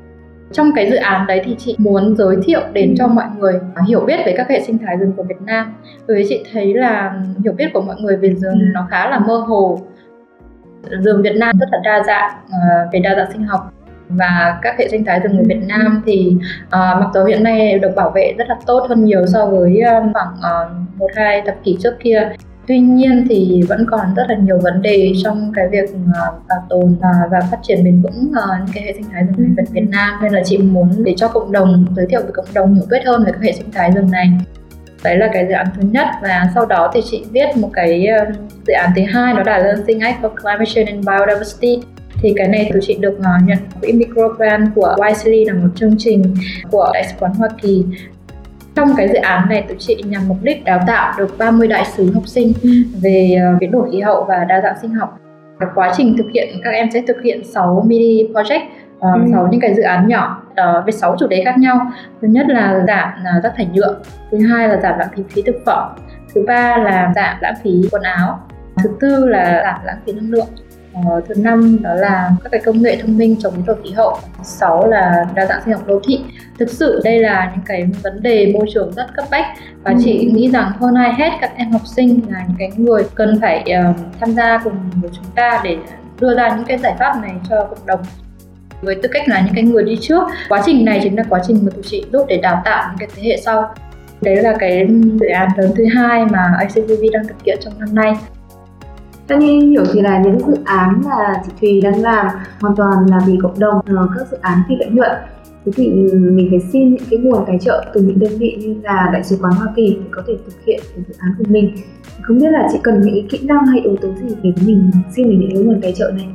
Trong cái dự án đấy thì chị muốn giới thiệu đến cho mọi người hiểu biết về các hệ sinh thái rừng của Việt Nam. Bởi vì chị thấy là hiểu biết của mọi người về rừng nó khá là mơ hồ. Rừng Việt Nam rất là đa dạng uh, về đa dạng sinh học và các hệ sinh thái rừng ở Việt Nam thì uh, mặc dù hiện nay được bảo vệ rất là tốt hơn nhiều so với uh, khoảng uh, một hai thập kỷ trước kia. Tuy nhiên thì vẫn còn rất là nhiều vấn đề trong cái việc uh, bảo tồn và, và phát triển bền vững uh, những cái hệ sinh thái rừng Việt Việt Nam. Nên là chị muốn để cho cộng đồng giới thiệu với cộng đồng hiểu biết hơn về các hệ sinh thái rừng này. Đấy là cái dự án thứ nhất. Và sau đó thì chị viết một cái dự án thứ hai đó là Learning Act for Climate Change and Biodiversity thì cái này tụi chị được uh, nhận quỹ microgrant của Wisely là một chương trình của đại sứ quán Hoa Kỳ trong cái dự án này tụi chị nhằm mục đích đào tạo được 30 đại sứ học sinh ừ. về uh, biến đổi khí hậu và đa dạng sinh học cái quá trình thực hiện các em sẽ thực hiện 6 mini project uh, ừ. 6 những cái dự án nhỏ uh, với 6 chủ đề khác nhau thứ nhất là giảm uh, rác thải nhựa thứ hai là giảm lãng phí phí thực phẩm thứ ba là giảm lãng phí quần áo thứ tư là giảm lãng phí năng lượng Ờ, thứ năm đó là các cái công nghệ thông minh chống biến đổi khí hậu. Sáu là đa dạng sinh học đô thị. Thực sự đây là những cái vấn đề môi trường rất cấp bách và ừ. chị nghĩ rằng hơn ai hết các em học sinh là những cái người cần phải uh, tham gia cùng với chúng ta để đưa ra những cái giải pháp này cho cộng đồng. Với tư cách là những cái người đi trước quá trình này chính là quá trình mà tụi chị giúp để đào tạo những cái thế hệ sau. Đấy là cái dự án lớn thứ hai mà ACTV đang thực hiện trong năm nay theo như hiểu thì là những dự án mà chị Thùy đang làm hoàn toàn là vì cộng đồng ờ, các dự án phi lợi nhuận. Thế thì ừ, mình phải xin những cái nguồn tài trợ từ những đơn vị như là đại sứ quán Hoa Kỳ để có thể thực hiện cái dự án của mình. Không biết là chị cần những kỹ năng hay yếu tố gì để mình xin được những cái nguồn tài trợ này?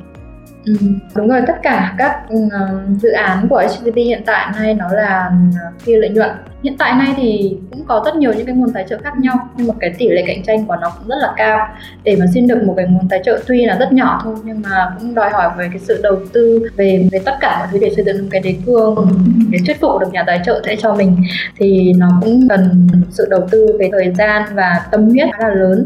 Ừ, đúng rồi tất cả các uh, dự án của hvt hiện tại nay nó là uh, phi lợi nhuận hiện tại nay thì cũng có rất nhiều những cái nguồn tài trợ khác nhau, nhưng mà cái tỷ lệ cạnh tranh của nó cũng rất là cao. Để mà xin được một cái nguồn tài trợ tuy là rất nhỏ thôi, nhưng mà cũng đòi hỏi về cái sự đầu tư về về tất cả mọi thứ để xây dựng một cái đề cương, để thuyết phục được nhà tài trợ sẽ cho mình. Thì nó cũng cần sự đầu tư về thời gian và tâm huyết khá là lớn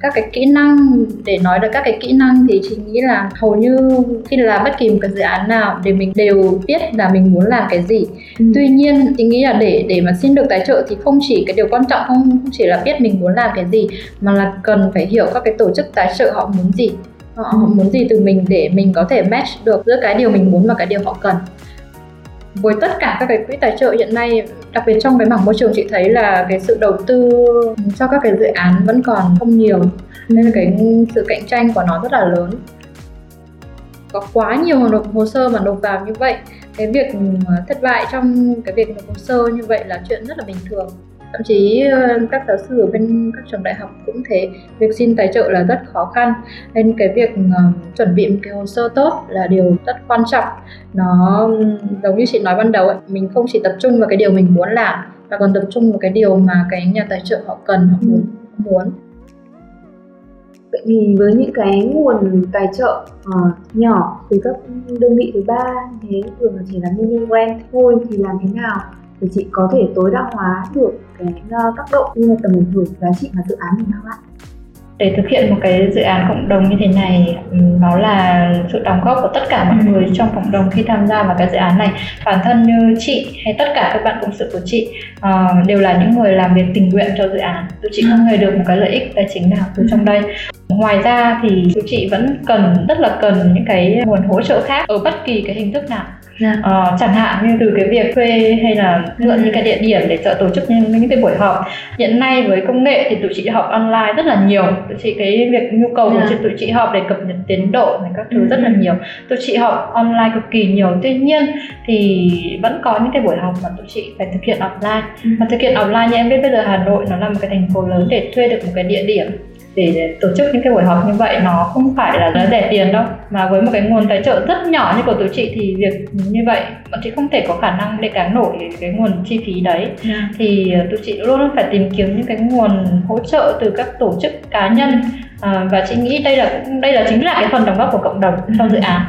các cái kỹ năng để nói được các cái kỹ năng thì chị nghĩ là hầu như khi làm bất kỳ một cái dự án nào thì mình đều biết là mình muốn làm cái gì ừ. tuy nhiên chị nghĩ là để để mà xin được tài trợ thì không chỉ cái điều quan trọng không, không chỉ là biết mình muốn làm cái gì mà là cần phải hiểu các cái tổ chức tài trợ họ muốn gì họ ừ. muốn gì từ mình để mình có thể match được giữa cái điều mình muốn và cái điều họ cần với tất cả các cái quỹ tài trợ hiện nay đặc biệt trong cái mảng môi trường chị thấy là cái sự đầu tư cho các cái dự án vẫn còn không nhiều, nên là cái sự cạnh tranh của nó rất là lớn. Có quá nhiều hồ sơ mà nộp vào như vậy, cái việc thất bại trong cái việc nộp hồ sơ như vậy là chuyện rất là bình thường thậm chí ờ, các giáo sư ở bên các trường đại học cũng thế. Việc xin tài trợ là rất khó khăn. Nên cái việc uh, chuẩn bị một cái hồ sơ tốt là điều rất quan trọng. Nó giống như chị nói ban đầu ấy, mình không chỉ tập trung vào cái điều mình muốn làm mà còn tập trung vào cái điều mà cái nhà tài trợ họ cần họ muốn muốn. Vậy thì với những cái nguồn tài trợ uh, nhỏ từ các đơn vị thứ ba thế thường chỉ là mini grant thôi thì làm thế nào để chị có thể tối đa hóa được cái uh, tác động như là tầm ảnh hưởng giá trị mà dự án mình mang lại? để thực hiện một cái dự án cộng đồng như thế này nó là sự đóng góp của tất cả mọi người trong cộng đồng khi tham gia vào cái dự án này. Bản thân như chị hay tất cả các bạn cộng sự của chị uh, đều là những người làm việc tình nguyện cho dự án. Tụi chị không hề được một cái lợi ích tài chính nào từ trong đây. Ngoài ra thì tụi chị vẫn cần rất là cần những cái nguồn hỗ trợ khác ở bất kỳ cái hình thức nào Yeah. Dạ. Uh, chẳng hạn như từ cái việc thuê hay là mượn những cái địa điểm để trợ tổ chức những, những cái buổi họp hiện nay với công nghệ thì tụi chị họp online rất là nhiều tụi chị cái việc nhu cầu yeah. của dạ. chị tụi chị họp để cập nhật tiến độ này các thứ ừ. rất là nhiều tụi chị họp online cực kỳ nhiều tuy nhiên thì vẫn có những cái buổi họp mà tụi chị phải thực hiện offline ừ. mà thực hiện offline như em biết bây giờ Hà Nội nó là một cái thành phố lớn để thuê được một cái địa điểm để tổ chức những cái buổi họp như vậy nó không phải là nó rẻ tiền đâu mà với một cái nguồn tài trợ rất nhỏ như của tụi chị thì việc như vậy bọn chị không thể có khả năng để cán nổi cái nguồn chi phí đấy yeah. Dạ. thì ờ, tụi chị luôn luôn phải tìm kiếm những cái nguồn hỗ trợ từ các tổ chức cá nhân à, và chị nghĩ đây là đây là chính là cái phần đóng góp của cộng đồng trong dự án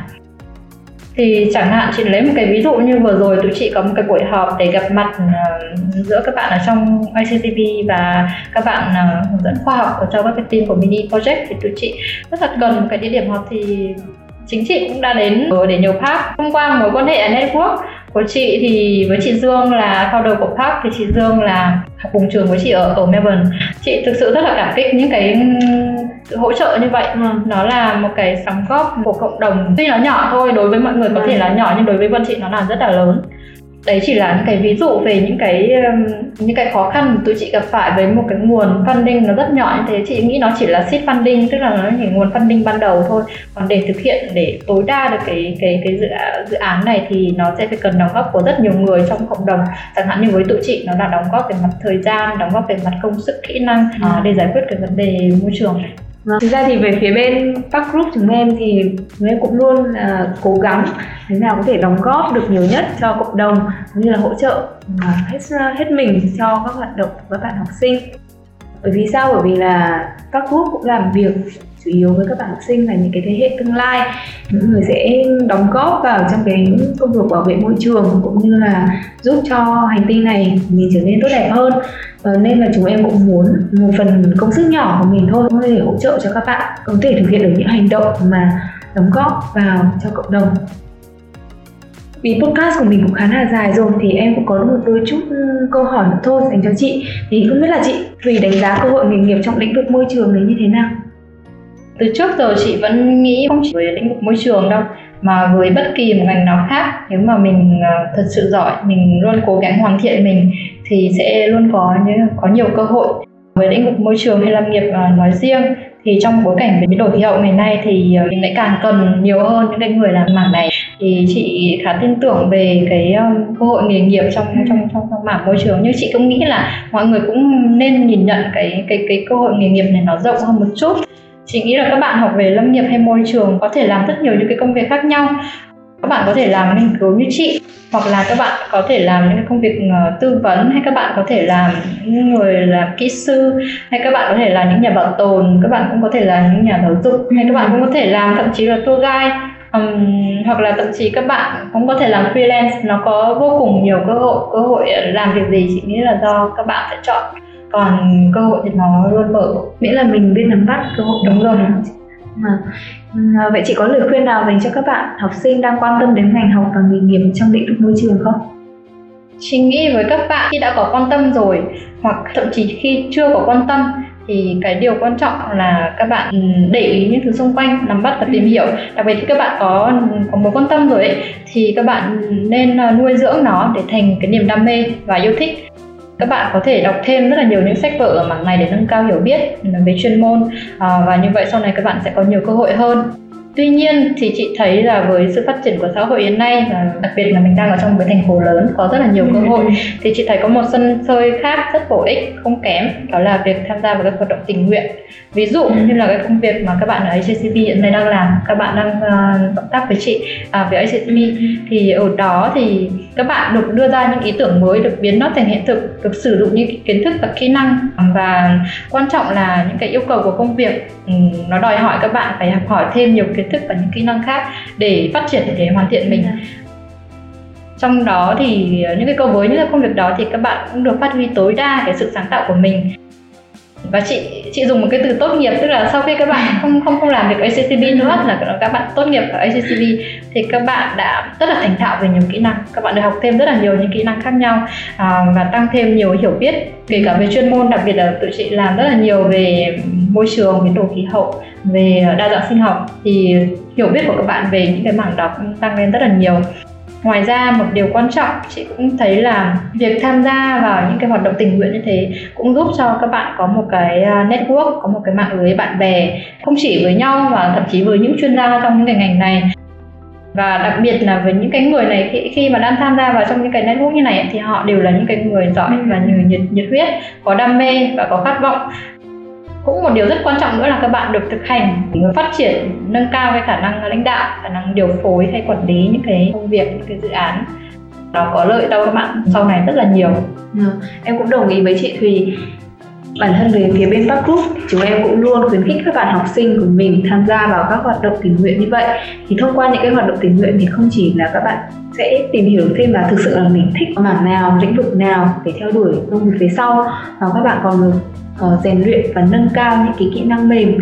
thì chẳng hạn chị lấy một cái ví dụ như vừa rồi tụi chị có một cái buổi họp để gặp mặt uh, giữa các bạn ở trong ICTV và các bạn uh, hướng dẫn khoa học ở trong các cái team của mini project thì tụi chị rất là cần một cái địa điểm họp thì chính chị cũng đã đến để nhiều Park. Thông qua mối quan hệ ở network của chị thì với chị Dương là founder của Park thì chị Dương là học cùng trường với chị ở ở Melbourne chị thực sự rất là cảm kích những cái sự hỗ trợ như vậy ừ. nó là một cái đóng góp của cộng đồng tuy nó nhỏ thôi đối với mọi người có ừ. thể là nhỏ nhưng đối với Vân chị nó là rất là lớn đấy chỉ là những cái ví dụ về những cái những cái khó khăn tụi chị gặp phải với một cái nguồn funding nó rất nhỏ như thế. Chị nghĩ nó chỉ là seed funding tức là nó chỉ nguồn funding ban đầu thôi. Còn để thực hiện để tối đa được cái cái cái dự, dự án này thì nó sẽ phải cần đóng góp của rất nhiều người trong cộng đồng. Chẳng hạn như với tụi chị nó là đóng góp về mặt thời gian đóng góp về mặt công sức kỹ năng ừ. để giải quyết cái vấn đề môi trường này Vâng. Thực ra thì về phía bên Park Group chúng em thì chúng em cũng luôn uh, cố gắng thế nào có thể đóng góp được nhiều nhất cho cộng đồng cũng như là hỗ trợ uh, hết hết mình cho các hoạt động của các bạn học sinh. Bởi vì sao? Bởi vì là Park Group cũng làm việc chủ yếu với các bạn học sinh là những cái thế hệ tương lai những người sẽ đóng góp vào trong cái công việc bảo vệ môi trường cũng như là giúp cho hành tinh này mình trở nên tốt đẹp hơn Ờ, nên là chúng em cũng muốn một phần công sức nhỏ của mình thôi để hỗ trợ cho các bạn có thể thực hiện được những hành động mà đóng góp vào cho cộng đồng. Vì podcast của mình cũng khá là dài rồi thì em cũng có một đôi chút ừ, câu hỏi nữa thôi dành cho chị. Thì không biết là chị vì đánh giá cơ hội nghề nghiệp trong lĩnh vực môi trường đấy như thế nào? Từ trước giờ chị vẫn nghĩ không chỉ với lĩnh vực môi trường đâu, mà với bất kỳ một ngành nào khác, nếu mà mình ờ, thật sự giỏi, mình luôn cố gắng hoàn thiện mình thì sẽ luôn có những có nhiều cơ hội. Với lĩnh vực môi trường hay lâm nghiệp ờ, nói riêng thì trong bối cảnh biến đổi khí hậu ngày nay thì ờ, mình lại càng cần nhiều hơn những cái người làm mảng này. Thì chị khá tin tưởng về cái ờ, cơ hội nghề nghiệp trong trong trong, trong mảng môi trường. Nhưng chị cũng nghĩ là mọi người cũng nên nhìn nhận cái cái cái cơ hội nghề nghiệp này nó rộng hơn một chút. Chị nghĩ là các bạn học về lâm nghiệp hay môi trường có thể làm rất nhiều những cái công việc khác nhau các bạn có thể làm nghiên cứu như chị hoặc là các bạn có thể làm những công việc ờ, tư vấn hay các bạn có thể làm những người làm kỹ sư hay các bạn có thể là những nhà bảo tồn các bạn cũng có thể là những nhà giáo dục hay các bạn cũng có thể làm thậm chí là tour guide. Um, hoặc là thậm chí các bạn cũng có thể làm freelance nó có vô cùng nhiều cơ hội cơ hội làm việc gì chị nghĩ là do các bạn sẽ chọn. Còn cơ hội thì nó luôn mở miễn là mình biết nắm bắt cơ hội đúng rồi Vâng. à, vậy chị có lời khuyên nào dành cho các bạn học sinh đang quan tâm đến ngành học và nghề nghiệp trong lĩnh vực môi trường không? Chị nghĩ với các bạn khi đã có quan tâm rồi hoặc thậm chí khi chưa có quan tâm thì cái điều quan trọng là các bạn để ý những thứ xung quanh nắm bắt và tìm hiểu. Đặc biệt khi các bạn có có mối quan tâm rồi ấy, thì các bạn nên à, nuôi dưỡng nó để thành cái niềm đam mê và yêu thích các bạn có thể đọc thêm rất là nhiều những sách vở ở mảng này để nâng cao hiểu biết về chuyên môn. À, và như vậy sau này các bạn sẽ có nhiều cơ hội hơn. Tuy nhiên thì chị thấy là với sự phát triển của xã hội hiện nay và đặc biệt là mình đang ở trong một cái thành phố lớn có rất là nhiều cơ hội thì chị thấy có một sân chơi khác rất bổ ích không kém đó là việc tham gia vào các hoạt động tình nguyện. Ví dụ như là cái công việc mà các bạn ở ACCP hiện nay đang làm các bạn đang uh, cộng tác với chị uh, với ACCP thì ở đó thì các bạn được đưa ra những ý tưởng mới được biến nó thành hiện thực được sử dụng những kiến thức và kỹ năng. Và quan trọng là những cái yêu cầu của công việc nó đòi hỏi các bạn phải học hỏi thêm nhiều kiến thức và những kỹ năng khác để phát triển, để hoàn thiện mình. Trong đó thì những cái câu với những cái công việc đó thì các bạn cũng được phát huy tối đa cái sự sáng tạo của mình. Và chị chị dùng một cái từ tốt nghiệp tức là sau khi các bạn không không không làm việc ở ACCB nữa là các bạn tốt nghiệp ở ACCB thì các bạn đã rất là thành thạo về nhiều kỹ năng. Các bạn được học thêm rất là nhiều những kỹ năng khác nhau à, và tăng thêm nhiều hiểu biết kể cả về chuyên môn đặc biệt là tụi chị làm rất là nhiều về môi trường biến đổi khí hậu về đa dạng sinh học. Thì hiểu biết của các bạn về những cái mảng đó cũng tăng lên rất là nhiều ngoài ra một điều quan trọng chị cũng thấy là việc tham gia vào những cái hoạt động tình nguyện như thế cũng giúp cho các bạn có một cái à, network có một cái mạng lưới bạn bè không chỉ với nhau mà thậm chí với những chuyên gia trong những cái ngành này. Và đặc biệt là với những cái người này khi, khi mà đang tham gia vào trong những cái network như này thì họ đều là những cái người giỏi và người nhiệt nhiệt huyết có đam mê và có khát vọng cũng một điều rất quan trọng nữa là các bạn được thực hành phát triển nâng cao cái khả năng lãnh đạo khả năng điều phối hay quản lý những cái công việc những cái dự án. Nó có lợi cho các bạn sau này rất là nhiều. Ừ, em cũng đồng ý với chị Thùy bản thân về phía bên Park Group chúng em cũng luôn khuyến khích các bạn học sinh của mình tham gia vào các hoạt động tình nguyện như vậy. Thì thông qua những cái hoạt động tình nguyện thì không chỉ là các bạn sẽ tìm hiểu thêm là thực sự là mình thích mảng nào lĩnh vực nào để theo đuổi công việc phía sau và các bạn còn được uh, rèn luyện và nâng cao những cái kỹ năng mềm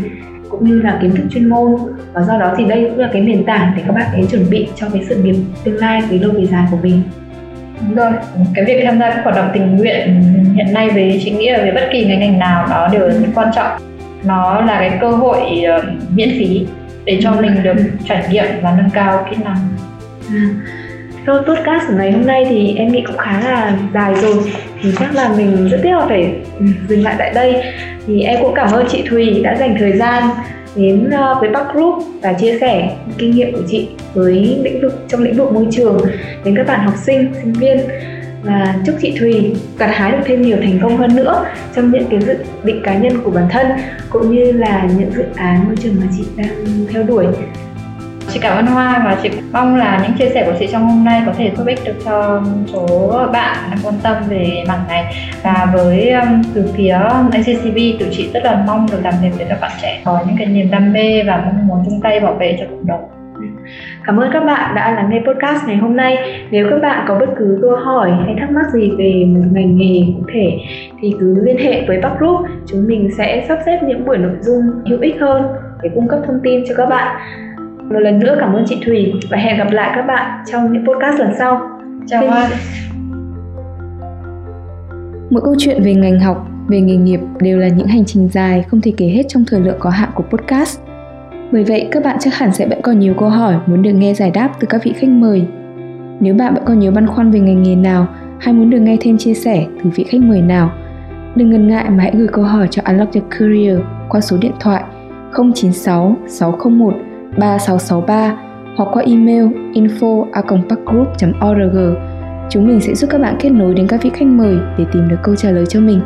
cũng như là kiến thức chuyên môn. Và do đó thì đây cũng là cái nền tảng để các bạn ấy chuẩn bị cho cái sự nghiệp tương lai về lâu về dài của mình. Đúng rồi, cái việc tham gia các hoạt động tình nguyện hiện nay với chị nghĩ là về bất kỳ cái ngành nào đó đều rất quan trọng. Nó là cái cơ hội uh, miễn phí để cho mình được trải nghiệm và nâng cao kỹ năng. À. Thôi podcast của ngày hôm nay thì em nghĩ cũng khá là dài rồi. Thì chắc là mình rất tiếc là phải dừng lại tại đây. Thì em cũng cảm ơn chị Thùy đã dành thời gian đến ờ, với Park Group và chia sẻ kinh nghiệm của chị với lĩnh vực trong lĩnh vực môi trường đến các bạn học sinh, sinh viên. Và chúc chị Thùy gặt hái được thêm nhiều thành công hơn nữa trong những cái dự định cá nhân của bản thân cũng như là những dự án môi trường mà chị đang theo đuổi. Chị cảm ơn Hoa và chị mong là những chia sẻ của chị trong hôm nay có thể giúp ích được cho số bạn đang quan tâm về mảng này và với um, từ phía ACCB tụi chị rất là mong được làm việc với các bạn trẻ có những cái niềm đam mê và mong muốn chung tay bảo vệ cho cộng đồng. Cảm ơn các bạn đã lắng nghe podcast ngày hôm nay. Nếu các bạn có bất cứ câu hỏi hay thắc mắc gì về một ngành nghề cụ thể thì cứ liên hệ với Bắc Group. Chúng mình sẽ sắp xếp những buổi nội dung hữu ích hơn để cung cấp thông tin cho các bạn. Một lần nữa cảm ơn chị Thùy và hẹn gặp lại các bạn trong những podcast lần sau. Chào bạn. Mỗi câu chuyện về ngành học, về nghề nghiệp đều là những hành trình dài không thể kể hết trong thời lượng có hạn của podcast. Bởi vậy, các bạn chắc hẳn sẽ vẫn còn nhiều câu hỏi muốn được nghe giải đáp từ các vị khách mời. Nếu bạn vẫn còn nhiều băn khoăn về ngành nghề nào hay muốn được nghe thêm chia sẻ từ vị khách mời nào, đừng ngần ngại mà hãy gửi câu hỏi cho Unlock Your Career qua số điện thoại 096 601 3663 hoặc qua email info org Chúng mình sẽ giúp các bạn kết nối đến các vị khách mời để tìm được câu trả lời cho mình.